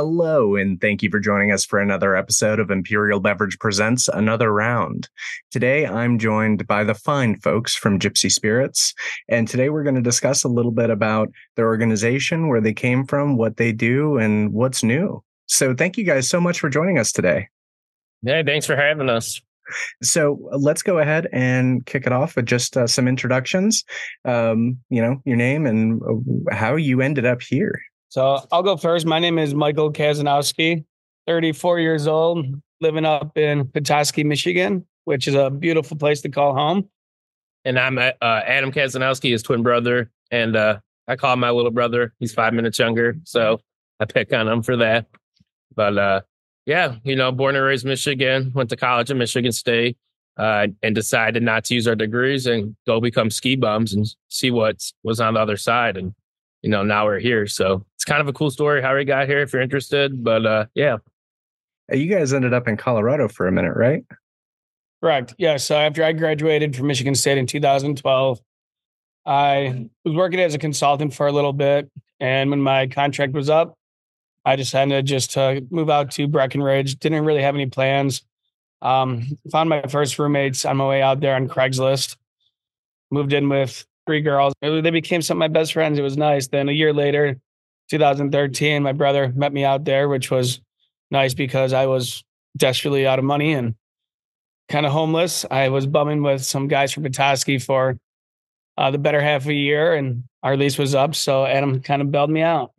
Hello, and thank you for joining us for another episode of Imperial Beverage Presents Another Round. Today, I'm joined by the fine folks from Gypsy Spirits, and today we're going to discuss a little bit about their organization, where they came from, what they do, and what's new. So, thank you guys so much for joining us today. Yeah, thanks for having us. So let's go ahead and kick it off with just uh, some introductions. Um, you know, your name and uh, how you ended up here. So I'll go first. My name is Michael Kazanowski, 34 years old, living up in Petoskey, Michigan, which is a beautiful place to call home. And I'm uh, Adam Kazanowski, his twin brother, and uh, I call my little brother. He's five minutes younger, so I pick on him for that. But uh, yeah, you know, born and raised Michigan, went to college at Michigan State, uh, and decided not to use our degrees and go become ski bums and see what was on the other side. And you know, now we're here. So it's kind of a cool story how we got here if you're interested. But uh, yeah. You guys ended up in Colorado for a minute, right? Correct. Yeah. So after I graduated from Michigan State in 2012, I was working as a consultant for a little bit. And when my contract was up, I decided just to move out to Breckenridge. Didn't really have any plans. Um, found my first roommates on my way out there on Craigslist. Moved in with three girls. They became some of my best friends. It was nice. Then a year later, 2013, my brother met me out there, which was nice because I was desperately out of money and kind of homeless. I was bumming with some guys from Petoskey for uh, the better half of a year, and our lease was up. So Adam kind of bailed me out.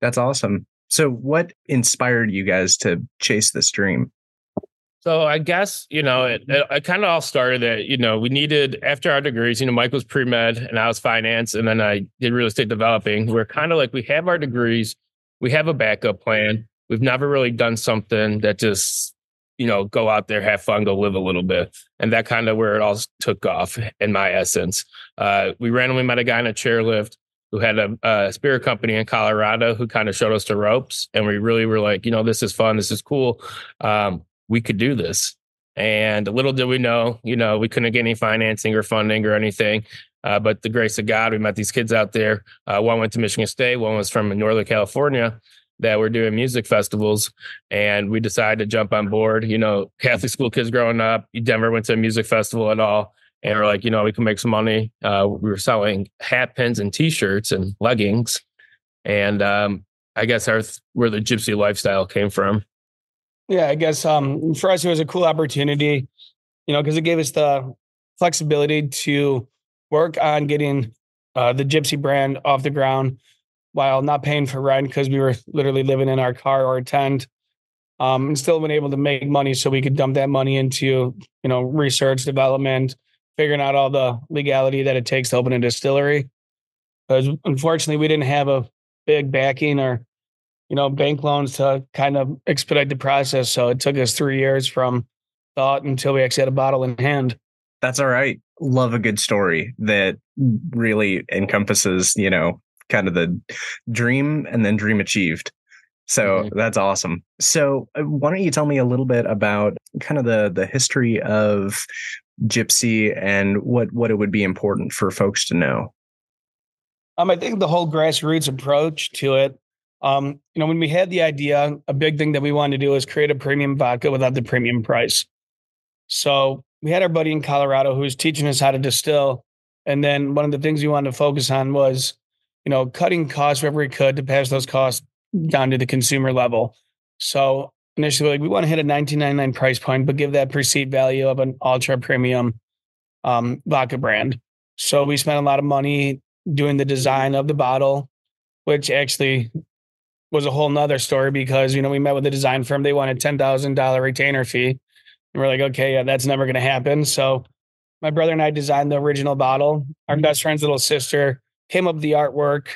That's awesome. So, what inspired you guys to chase this dream? So I guess you know it, it, it kind of all started that you know we needed after our degrees. You know, Mike was pre med and I was finance, and then I did real estate developing. We're kind of like we have our degrees, we have a backup plan. We've never really done something that just you know go out there, have fun, go live a little bit, and that kind of where it all took off. In my essence, uh, we randomly met a guy in a chairlift who had a, a spirit company in Colorado who kind of showed us the ropes, and we really were like, you know, this is fun, this is cool. Um, we could do this. And little did we know, you know, we couldn't get any financing or funding or anything. Uh, but the grace of God, we met these kids out there. Uh, one went to Michigan State, one was from Northern California that were doing music festivals. And we decided to jump on board. You know, Catholic school kids growing up, Denver went to a music festival at all. And we're like, you know, we can make some money. Uh, we were selling hat pins and t shirts and leggings. And um, I guess our, where the gypsy lifestyle came from. Yeah, I guess um, for us it was a cool opportunity, you know, because it gave us the flexibility to work on getting uh, the Gypsy brand off the ground while not paying for rent because we were literally living in our car or a tent, um, and still been able to make money so we could dump that money into you know research development, figuring out all the legality that it takes to open a distillery. Because unfortunately, we didn't have a big backing or you know, bank loans to kind of expedite the process. So it took us three years from thought until we actually had a bottle in hand. That's all right. Love a good story that really encompasses, you know, kind of the dream and then dream achieved. So mm-hmm. that's awesome. So uh, why don't you tell me a little bit about kind of the the history of Gypsy and what what it would be important for folks to know? Um, I think the whole grassroots approach to it um, you know, when we had the idea, a big thing that we wanted to do is create a premium vodka without the premium price. So we had our buddy in Colorado who was teaching us how to distill. And then one of the things we wanted to focus on was, you know, cutting costs wherever we could to pass those costs down to the consumer level. So initially, like we want to hit a 19.99 price point, but give that perceived value of an ultra premium um, vodka brand. So we spent a lot of money doing the design of the bottle, which actually was a whole nother story because you know we met with a design firm. They wanted ten thousand dollar retainer fee. And we're like okay yeah that's never going to happen. So my brother and i designed the original bottle. Our mm-hmm. best friend's little sister came up with the artwork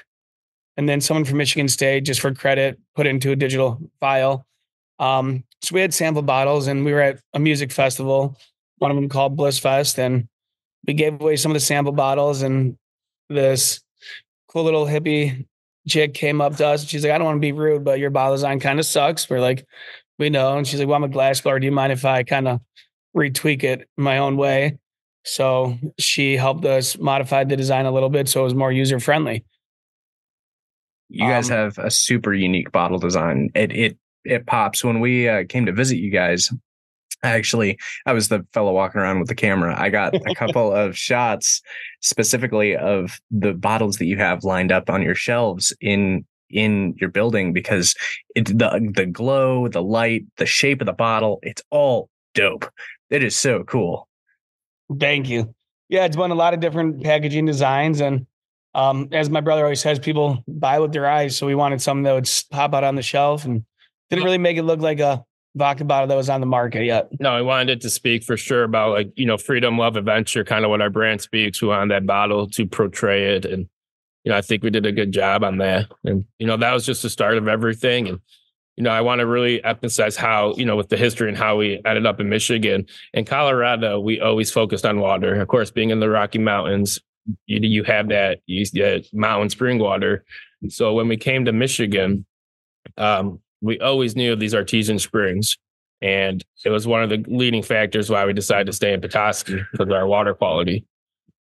and then someone from michigan state just for credit put it into a digital file. Um, so we had sample bottles and we were at a music festival. One of them called Blissfest and we gave away some of the sample bottles and this cool little hippie chick came up to us and she's like, I don't want to be rude, but your bottle design kind of sucks. We're like, we know. And she's like, Well, I'm a glass blower. Do you mind if I kind of retweak it my own way? So she helped us modify the design a little bit so it was more user friendly. You guys Um, have a super unique bottle design. It it it pops when we uh, came to visit you guys. Actually, I was the fellow walking around with the camera. I got a couple of shots specifically of the bottles that you have lined up on your shelves in in your building because it the the glow, the light, the shape of the bottle, it's all dope. It is so cool. Thank you. Yeah, it's been a lot of different packaging designs, and um, as my brother always says, people buy with their eyes. So we wanted something that would pop out on the shelf and didn't really make it look like a vodka bottle that was on the market yet. No, I wanted it to speak for sure about like, you know, freedom, love, adventure, kind of what our brand speaks. We wanted that bottle to portray it. And, you know, I think we did a good job on that. And, you know, that was just the start of everything. And, you know, I want to really emphasize how, you know, with the history and how we ended up in Michigan. In Colorado, we always focused on water. Of course, being in the Rocky Mountains, you, you have that, you get mountain spring water. So when we came to Michigan, um, we always knew of these artesian springs. And it was one of the leading factors why we decided to stay in Petoskey because of our water quality.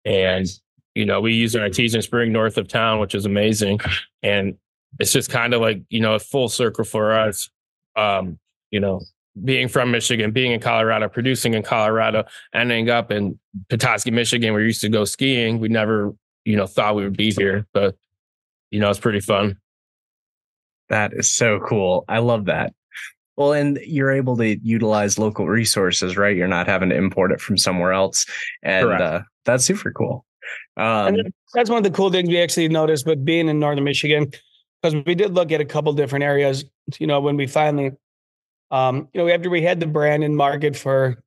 And, you know, we use an artesian spring north of town, which is amazing. And it's just kind of like, you know, a full circle for us. Um, you know, being from Michigan, being in Colorado, producing in Colorado, ending up in Petoskey, Michigan, where we used to go skiing. We never, you know, thought we would be here, but you know, it's pretty fun. That is so cool. I love that. Well, and you're able to utilize local resources, right? You're not having to import it from somewhere else, and uh, that's super cool. Um, And that's one of the cool things we actually noticed with being in northern Michigan, because we did look at a couple different areas. You know, when we finally, um, you know, after we had the brand in market for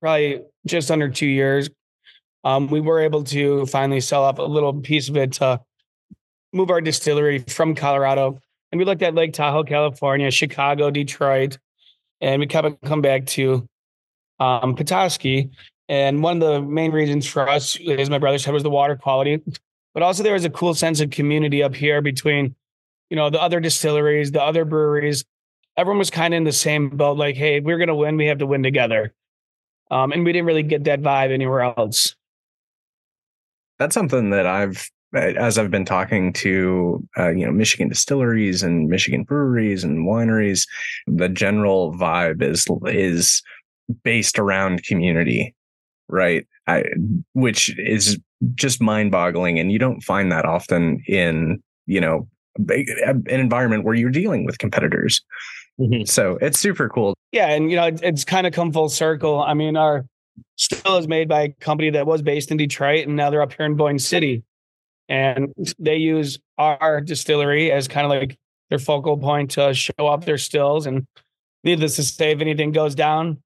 probably just under two years, um, we were able to finally sell off a little piece of it to move our distillery from Colorado. And we looked at Lake Tahoe, California, Chicago, Detroit, and we kept come back to um, Petoskey. And one of the main reasons for us, as my brother said, was the water quality. But also there was a cool sense of community up here between, you know, the other distilleries, the other breweries. Everyone was kind of in the same boat, like, hey, we're gonna win, we have to win together. Um, and we didn't really get that vibe anywhere else. that's something that I've as I've been talking to uh, you know Michigan distilleries and Michigan breweries and wineries, the general vibe is is based around community, right? I, which is just mind-boggling, and you don't find that often in you know an environment where you're dealing with competitors. So it's super cool. Yeah, and you know, it, it's kind of come full circle. I mean, our still is made by a company that was based in Detroit, and now they're up here in Boyne City, and they use our distillery as kind of like their focal point to show off their stills. And needless to say, if anything goes down,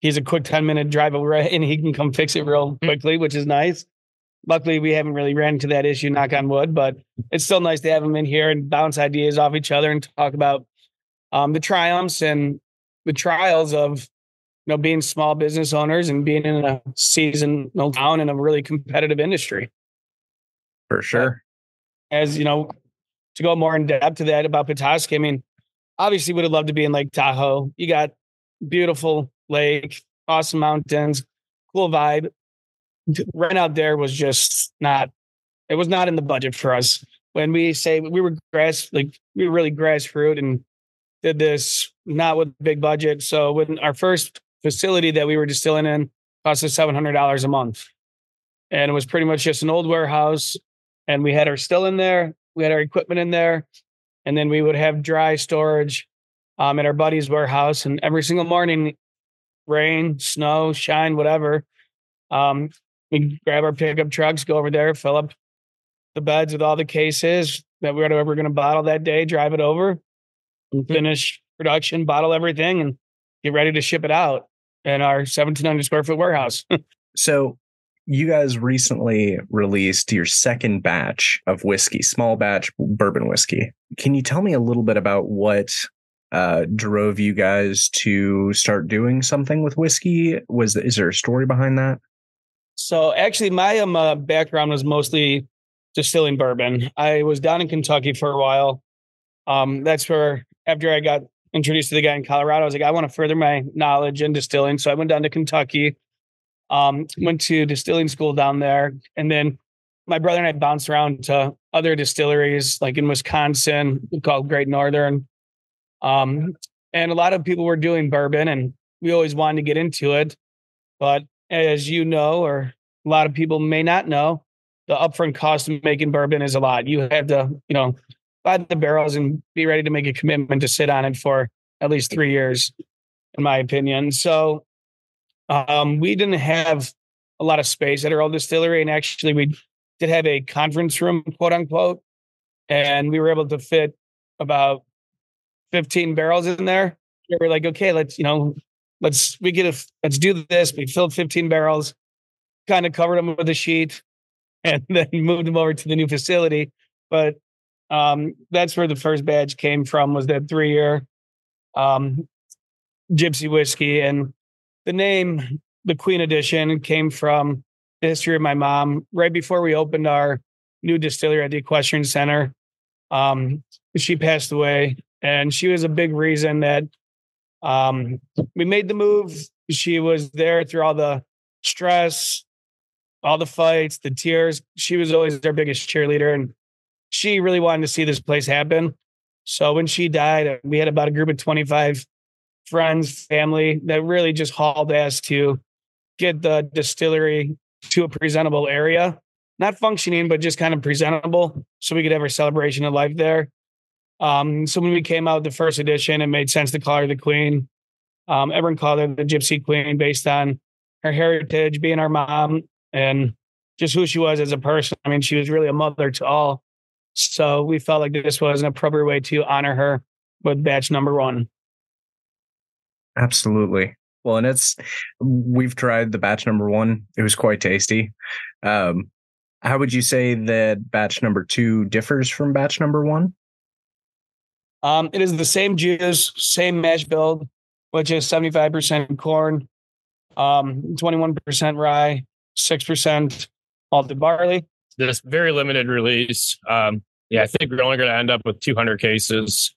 he's a quick ten minute drive away, and he can come fix it real quickly, which is nice. Luckily, we haven't really ran into that issue, knock on wood, but it's still nice to have him in here and bounce ideas off each other and talk about um, the triumphs and the trials of you know being small business owners and being in a seasonal town in a really competitive industry. For sure. As you know, to go more in depth to that about Petoskey, I mean, obviously would have loved to be in Lake Tahoe. You got beautiful lake, awesome mountains, cool vibe. Right out there was just not. It was not in the budget for us. When we say we were grass, like we were really grassroots and did this not with big budget. So when our first facility that we were distilling in cost us seven hundred dollars a month, and it was pretty much just an old warehouse, and we had our still in there, we had our equipment in there, and then we would have dry storage um, at our buddy's warehouse, and every single morning, rain, snow, shine, whatever, um, we grab our pickup trucks, go over there, fill up the beds with all the cases that we were, we going to bottle that day, drive it over, and finish production, bottle everything, and get ready to ship it out in our 1,700 square foot warehouse. So you guys recently released your second batch of whiskey, small batch bourbon whiskey. Can you tell me a little bit about what uh, drove you guys to start doing something with whiskey? Was is there a story behind that? so actually, my um, uh, background was mostly distilling bourbon. I was down in Kentucky for a while. Um, that's where after I got introduced to the guy in Colorado, I was like, I want to further my knowledge in distilling. So I went down to Kentucky, um, went to distilling school down there, and then my brother and I bounced around to other distilleries, like in Wisconsin, called Great Northern. Um, and a lot of people were doing bourbon, and we always wanted to get into it. But as you know, or a lot of people may not know, the upfront cost of making bourbon is a lot. You have to, you know, buy the barrels and be ready to make a commitment to sit on it for at least three years, in my opinion. So um, we didn't have a lot of space at our old distillery, and actually we did have a conference room, quote unquote, and we were able to fit about 15 barrels in there. We were like, okay, let's, you know, let's we get a let's do this. We filled 15 barrels, kind of covered them with a sheet, and then moved them over to the new facility. But um, that's where the first badge came from was that three year um, gypsy whiskey and the name the queen edition came from the history of my mom. Right before we opened our new distillery at the equestrian center um, she passed away and she was a big reason that um, we made the move. She was there through all the stress all the fights the tears. She was always our biggest cheerleader and she really wanted to see this place happen. So when she died, we had about a group of 25 friends, family that really just hauled ass to get the distillery to a presentable area, not functioning, but just kind of presentable so we could have our celebration of life there. Um, so when we came out with the first edition, it made sense to call her the queen. Um, everyone called her the gypsy queen based on her heritage, being our mom and just who she was as a person. I mean, she was really a mother to all so we felt like this was an appropriate way to honor her with batch number one. Absolutely. Well, and it's we've tried the batch number one. It was quite tasty. Um, how would you say that batch number two differs from batch number one? Um, it is the same juice, same mash bill, which is 75% corn, um, 21% rye, 6% malted barley this very limited release. Um, yeah, I think we're only going to end up with 200 cases.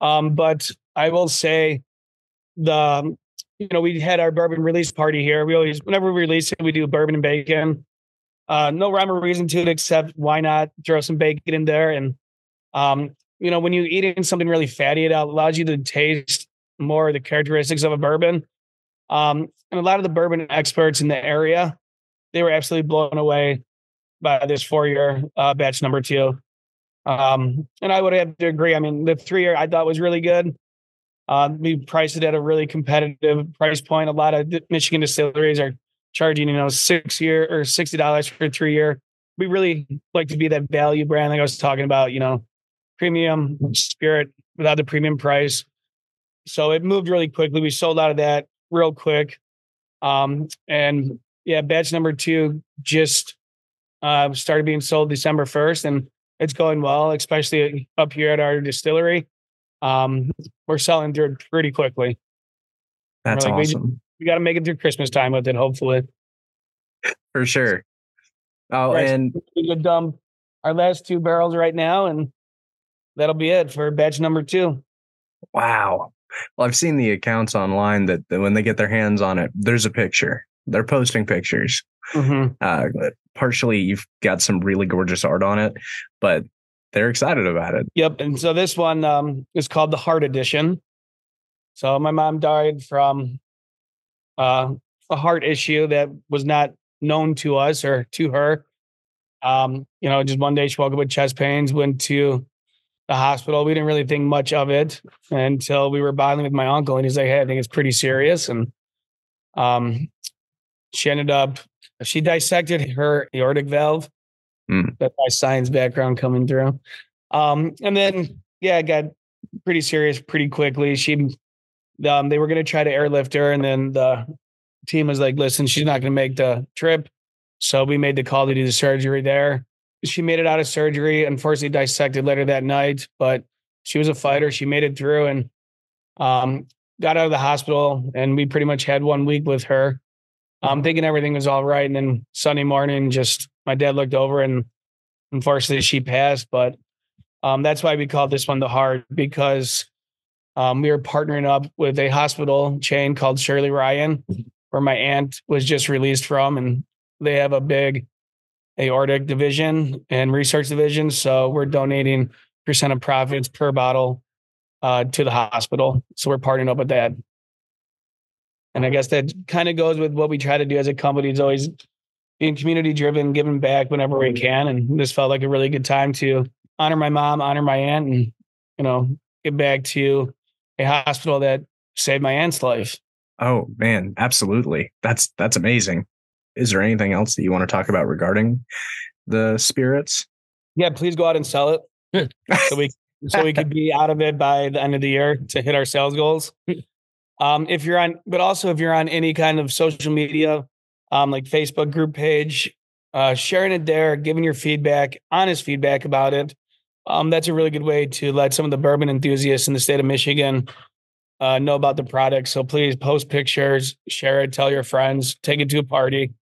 Um, but I will say the you know we had our bourbon release party here. We always whenever we release it, we do bourbon and bacon. Uh, no rhyme or reason to it except why not throw some bacon in there and um, you know when you eat in something really fatty, it allows you to taste more of the characteristics of a bourbon. Um, and a lot of the bourbon experts in the area, they were absolutely blown away by this four year uh, batch number two. Um, and I would have to agree. I mean, the three year I thought was really good. Uh, we priced it at a really competitive price point. A lot of Michigan distilleries are charging, you know, six year or sixty dollars for three year. We really like to be that value brand, like I was talking about. You know, premium spirit without the premium price. So it moved really quickly. We sold out of that real quick. Um, and yeah, batch number two just uh, started being sold December 1st, and it's going well, especially up here at our distillery. Um, we're selling through pretty quickly. That's like, awesome. We, we got to make it through Christmas time with it, hopefully. For sure. Oh, and we could dump our last two barrels right now, and that'll be it for batch number two. Wow. Well, I've seen the accounts online that, that when they get their hands on it, there's a picture. They're posting pictures. Mm-hmm. Uh, partially, you've got some really gorgeous art on it, but they're excited about it. Yep. And so this one um, is called the Heart Edition. So my mom died from uh, a heart issue that was not known to us or to her. Um, you know, just one day she woke up with chest pains, went to the hospital. We didn't really think much of it until we were bottling with my uncle, and he's like, "Hey, I think it's pretty serious." And um, she ended up she dissected her aortic valve. Mm. That's my science background coming through. Um, and then yeah, it got pretty serious pretty quickly. She um, they were gonna try to airlift her, and then the team was like, listen, she's not gonna make the trip. So we made the call to do the surgery there. She made it out of surgery, unfortunately dissected later that night, but she was a fighter. She made it through and um, got out of the hospital, and we pretty much had one week with her. I'm thinking everything was all right. And then Sunday morning, just my dad looked over and unfortunately she passed. But um, that's why we called this one the heart because um, we were partnering up with a hospital chain called Shirley Ryan, where my aunt was just released from. And they have a big aortic division and research division. So we're donating percent of profits per bottle uh, to the hospital. So we're partnering up with that. And I guess that kind of goes with what we try to do as a company. It's always being community driven, giving back whenever we can. And this felt like a really good time to honor my mom, honor my aunt, and you know, give back to a hospital that saved my aunt's life. Oh man, absolutely. That's that's amazing. Is there anything else that you want to talk about regarding the spirits? Yeah, please go out and sell it. so we so we could be out of it by the end of the year to hit our sales goals. Um, if you're on, but also if you're on any kind of social media, um, like Facebook group page, uh, sharing it there, giving your feedback, honest feedback about it. Um, that's a really good way to let some of the bourbon enthusiasts in the state of Michigan uh, know about the product. So please post pictures, share it, tell your friends, take it to a party.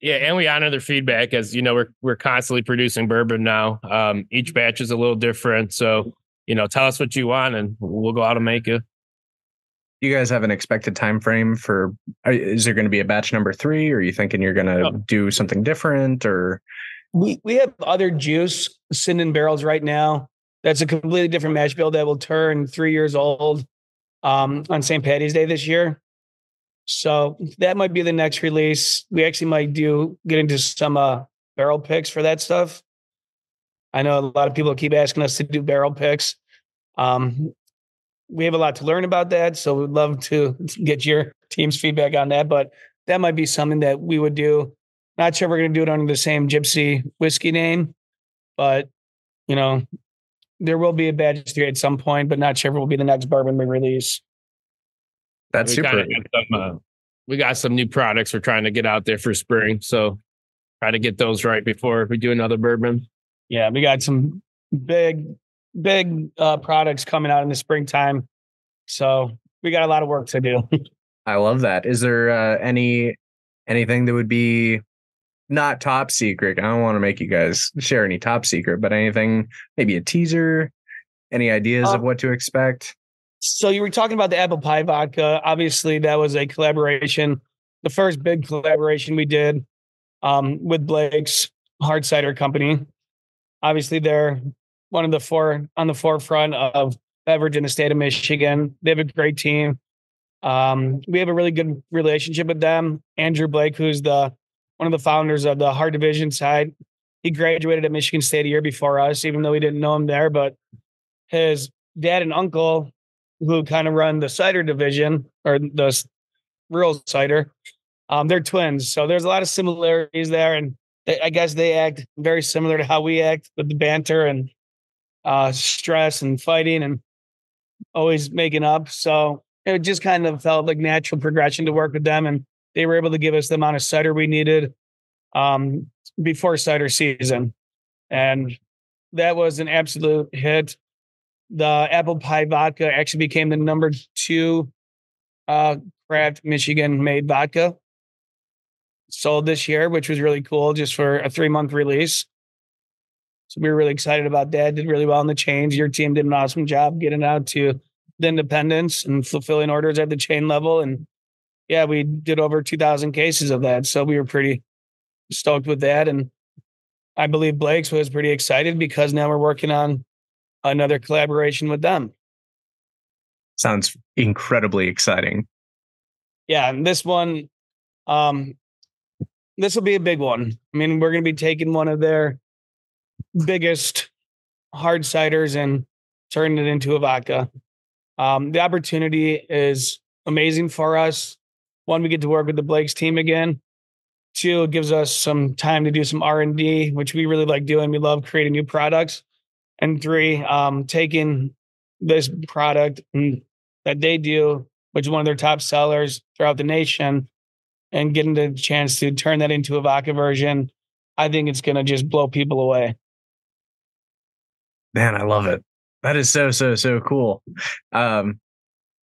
Yeah, and we honor their feedback as you know we're we're constantly producing bourbon now. Um, each batch is a little different, so you know, tell us what you want, and we'll go out and make it. You guys have an expected time frame for? Is there going to be a batch number three? Or are you thinking you're going to oh. do something different? Or we we have other juice sitting in barrels right now. That's a completely different mash bill that will turn three years old um, on St. Patty's Day this year. So that might be the next release. We actually might do get into some uh, barrel picks for that stuff. I know a lot of people keep asking us to do barrel picks. Um, we have a lot to learn about that, so we'd love to get your team's feedback on that. But that might be something that we would do. Not sure we're going to do it under the same Gypsy whiskey name, but you know, there will be a badge three at some point, but not sure if it will be the next bourbon we release. That's we super. Some, uh, we got some new products we're trying to get out there for spring, so try to get those right before we do another bourbon. Yeah, we got some big, big uh, products coming out in the springtime, so we got a lot of work to do. I love that. Is there uh, any anything that would be not top secret? I don't want to make you guys share any top secret, but anything, maybe a teaser, any ideas of um, what to expect? So you were talking about the apple pie vodka. Obviously, that was a collaboration, the first big collaboration we did um, with Blake's Hard Cider Company. Obviously, they're one of the four on the forefront of beverage in the state of Michigan. They have a great team. Um, we have a really good relationship with them. Andrew Blake, who's the one of the founders of the hard division side, he graduated at Michigan State a year before us, even though we didn't know him there. But his dad and uncle who kind of run the cider division or the rural cider. Um, they're twins, so there's a lot of similarities there, and they, I guess they act very similar to how we act with the banter and uh, stress and fighting and always making up. So it just kind of felt like natural progression to work with them, and they were able to give us the amount of cider we needed um, before cider season, and that was an absolute hit the apple pie vodka actually became the number two uh, craft Michigan made vodka sold this year, which was really cool just for a three month release. So we were really excited about that. Did really well in the chains. Your team did an awesome job getting out to the independents and fulfilling orders at the chain level. And yeah, we did over 2,000 cases of that. So we were pretty stoked with that. And I believe Blake's was pretty excited because now we're working on another collaboration with them. Sounds incredibly exciting. Yeah, and this one, um, this will be a big one. I mean, we're going to be taking one of their biggest hard ciders and turning it into a vodka. Um, the opportunity is amazing for us. One, we get to work with the Blake's team again. Two, it gives us some time to do some R and D, which we really like doing. We love creating new products and three, um, taking this product that they do, which is one of their top sellers throughout the nation, and getting the chance to turn that into a vodka version, I think it's going to just blow people away. Man, I love it. That is so so so cool. Um,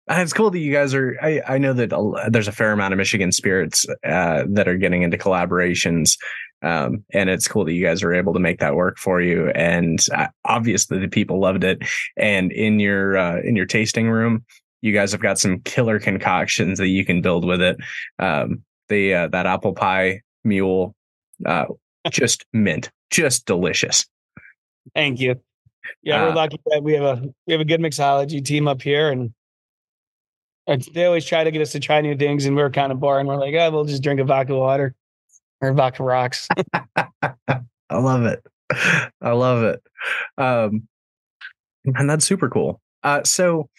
and it's cool that you guys are. I, I know that a, there's a fair amount of Michigan spirits uh, that are getting into collaborations. Um, and it's cool that you guys are able to make that work for you. And uh, obviously the people loved it. And in your, uh, in your tasting room, you guys have got some killer concoctions that you can build with it. Um, the, uh, that apple pie mule, uh, just mint, just delicious. Thank you. Yeah, uh, we're lucky that we have a we have a good mixology team up here, and they always try to get us to try new things, and we're kind of boring. We're like, oh, we'll just drink a vodka water or vodka rocks. I love it. I love it. Um, and that's super cool. Uh, so,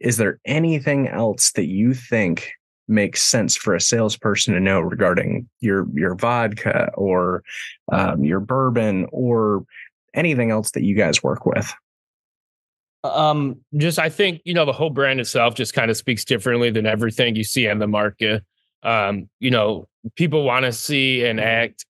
is there anything else that you think makes sense for a salesperson to know regarding your your vodka or um, your bourbon or anything else that you guys work with? Um, just I think you know the whole brand itself just kind of speaks differently than everything you see on the market. Um, you know, people want to see and act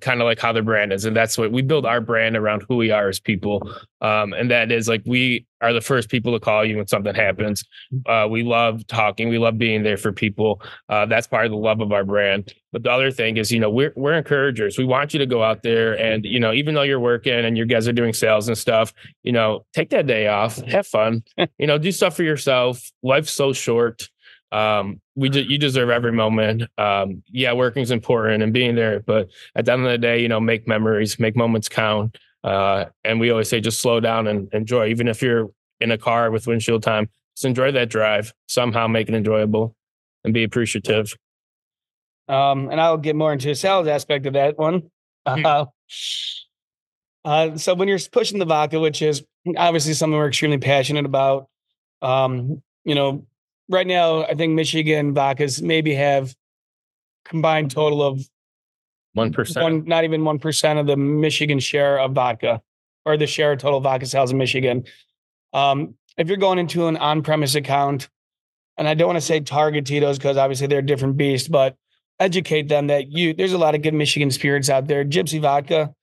kind of like how their brand is and that's what we build our brand around who we are as people. Um, and that is like we are the first people to call you when something happens. Uh, we love talking we love being there for people. Uh, that's part of the love of our brand. But the other thing is you know we're, we're encouragers. We want you to go out there and you know even though you're working and you guys are doing sales and stuff you know take that day off have fun you know do stuff for yourself. Life's so short. Um, we de- you deserve every moment. Um, yeah, working is important and being there, but at the end of the day, you know, make memories, make moments count. Uh, and we always say just slow down and enjoy, even if you're in a car with windshield time. Just enjoy that drive. Somehow make it enjoyable and be appreciative. Um, and I'll get more into the sales aspect of that one. Hmm. Uh, uh, so when you're pushing the vodka, which is obviously something we're extremely passionate about, um, you know, right now, I think Michigan vodkas maybe have combined total of one percent, not even one percent of the Michigan share of vodka, or the share of total vodka sales in Michigan. Um, if you're going into an on-premise account, and I don't want to say target Tito's because obviously they're a different beast, but educate them that you there's a lot of good Michigan spirits out there. Gypsy vodka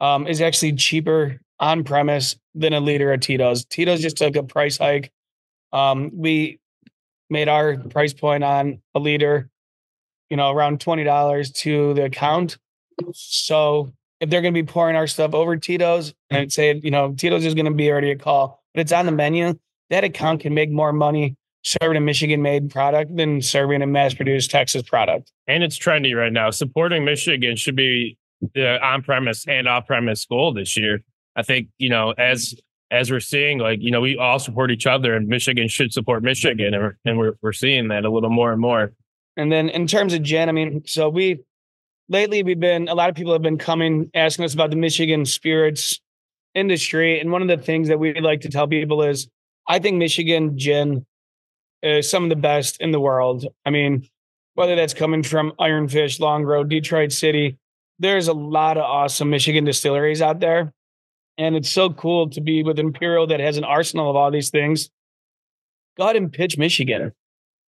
um, is actually cheaper on premise than a liter of Tito's. Tito's just took a price hike. Um, we made our price point on a liter, you know, around twenty dollars to the account. So if they're going to be pouring our stuff over Tito's and say, you know, Tito's is going to be already a call, but it's on the menu, that account can make more money serving a Michigan made product than serving a mass produced Texas product. And it's trendy right now. Supporting Michigan should be the on premise and off premise goal this year. I think, you know, as as we're seeing, like, you know, we all support each other and Michigan should support Michigan. And we're, and we're, we're seeing that a little more and more. And then in terms of gin, I mean, so we lately we've been, a lot of people have been coming asking us about the Michigan spirits industry. And one of the things that we like to tell people is I think Michigan gin is some of the best in the world. I mean, whether that's coming from Ironfish, Longroad, Detroit City, there's a lot of awesome Michigan distilleries out there. And it's so cool to be with Imperial that has an arsenal of all these things. Go ahead and pitch Michigan.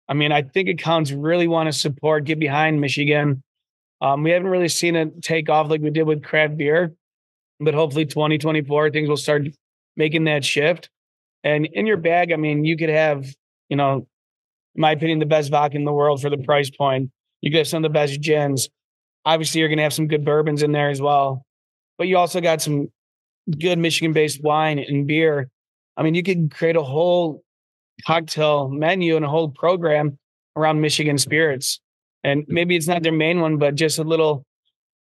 I mean, I think accounts really want to support, get behind Michigan. Um, we haven't really seen it take off like we did with craft beer, but hopefully 2024 things will start making that shift. And in your bag, I mean, you could have, you know, in my opinion, the best vodka in the world for the price point. You could have some of the best gins. Obviously, you're going to have some good bourbons in there as well. But you also got some good Michigan based wine and beer. I mean, you could create a whole cocktail menu and a whole program around Michigan spirits. And maybe it's not their main one, but just a little,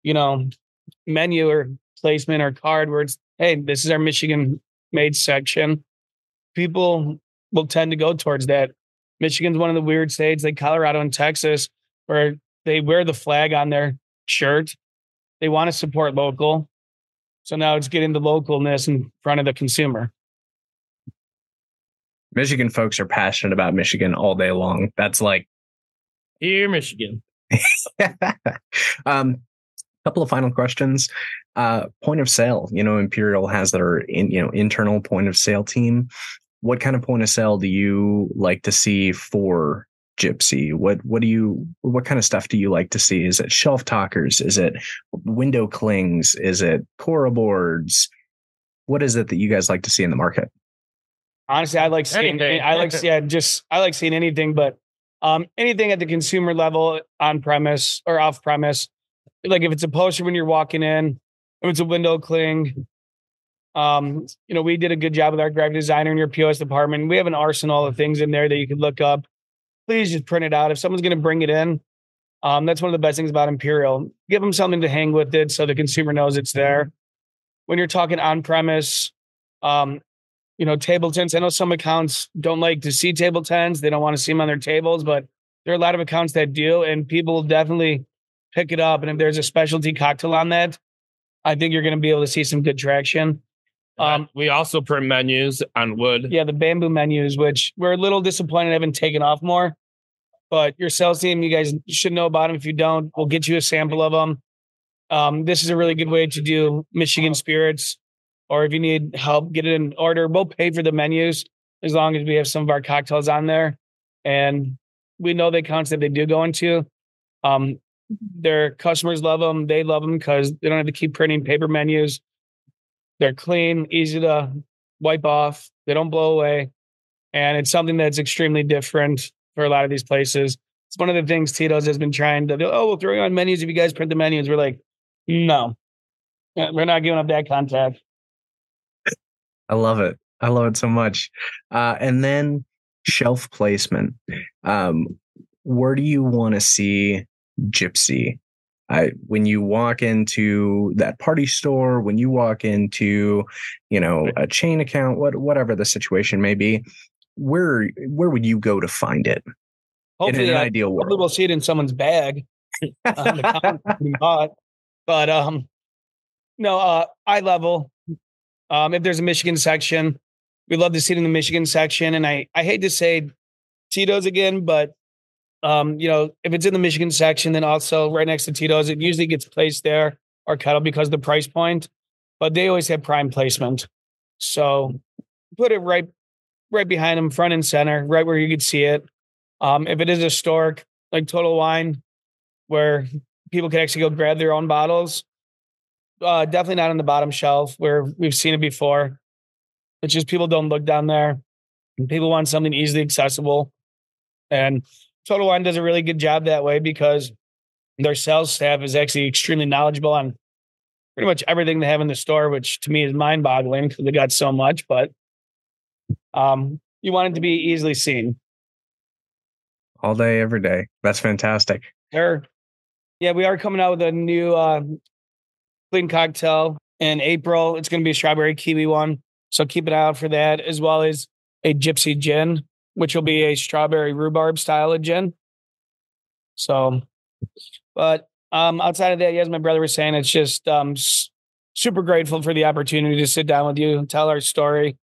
you know, menu or placement or card where it's, hey, this is our Michigan made section. People will tend to go towards that. Michigan's one of the weird states like Colorado and Texas where they wear the flag on their shirt. They want to support local. So now it's getting the localness in front of the consumer. Michigan folks are passionate about Michigan all day long. That's like here, Michigan. um, couple of final questions. Uh, point of sale. You know, Imperial has their in, you know internal point of sale team. What kind of point of sale do you like to see for Gypsy? What what do you what kind of stuff do you like to see? Is it shelf talkers? Is it window clings? Is it Cora boards? What is it that you guys like to see in the market? Honestly, I like seeing anything. I like yeah, just I like seeing anything, but um anything at the consumer level on premise or off premise. Like if it's a poster when you're walking in, if it's a window cling, um, you know, we did a good job with our graphic designer in your POS department. We have an arsenal of things in there that you can look up please just print it out. If someone's going to bring it in, Um, that's one of the best things about Imperial. Give them something to hang with it so the consumer knows it's there. When you're talking on premise, um, you know, table tents. I know some accounts don't like to see table tents. They don't want to see them on their tables, but there are a lot of accounts that do, and people will definitely pick it up. And if there's a specialty cocktail on that, I think you're going to be able to see some good traction. Um, we also print menus on wood. Yeah, the bamboo menus, which we're a little disappointed haven't taken off more. But your sales team, you guys should know about them. If you don't, we'll get you a sample of them. Um, this is a really good way to do Michigan spirits, or if you need help, get it in order. We'll pay for the menus as long as we have some of our cocktails on there, and we know the accounts that they do go into. Um, their customers love them. They love them because they don't have to keep printing paper menus. They're clean, easy to wipe off. They don't blow away. And it's something that's extremely different for a lot of these places. It's one of the things Tito's has been trying to do. Oh, we'll throw you on menus if you guys print the menus. We're like, no, we're not giving up that contact. I love it. I love it so much. Uh, and then shelf placement. Um, where do you want to see Gypsy I, when you walk into that party store, when you walk into, you know, a chain account, what whatever the situation may be, where where would you go to find it? Hopefully, in an I, ideal world, we'll see it in someone's bag. bought. But um, no, uh, eye level. Um, if there's a Michigan section, we love to see it in the Michigan section. And I I hate to say Tito's again, but um, you know, if it's in the Michigan section, then also right next to Tito's, it usually gets placed there or Ketel because of the price point. But they always have prime placement. So put it right right behind them, front and center, right where you could see it. Um, if it is a store like Total Wine, where people can actually go grab their own bottles, uh, definitely not on the bottom shelf where we've seen it before. It's just people don't look down there. And People want something easily accessible. And Total Wine does a really good job that way because their sales staff is actually extremely knowledgeable on pretty much everything they have in the store, which to me is mind boggling because they got so much, but um, you want it to be easily seen. All day, every day. That's fantastic. Sure. Yeah, we are coming out with a new uh, clean cocktail in April. It's going to be a strawberry kiwi one. So keep an eye out for that, as well as a gypsy gin which will be a strawberry rhubarb style of gin. So, but um, outside of that, as my brother was saying, it's just um, super grateful for the opportunity to sit down with you and tell our story.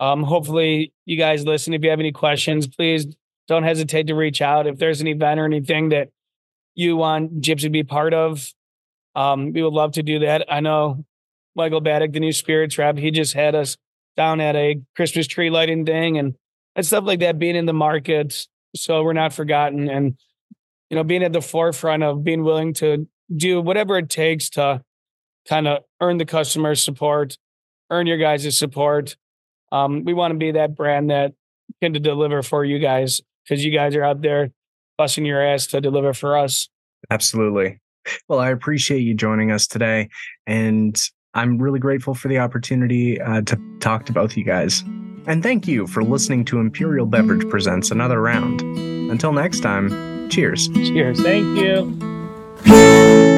Um, hopefully, you guys listen. If you have any questions, please don't hesitate to reach out. If there's an event or anything that you want Gypsy to be part of, um, we would love to do that. I know Michael Baddock, the new spirits rep, he just had us down at a Christmas tree lighting thing, and and stuff like that being in the market so we're not forgotten and you know being at the forefront of being willing to do whatever it takes to kind of earn the customer support earn your guys' support um, we want to be that brand that can to deliver for you guys because you guys are out there busting your ass to deliver for us absolutely well i appreciate you joining us today and i'm really grateful for the opportunity uh, to talk to both you guys and thank you for listening to Imperial Beverage Presents Another Round. Until next time, cheers. Cheers. Thank you.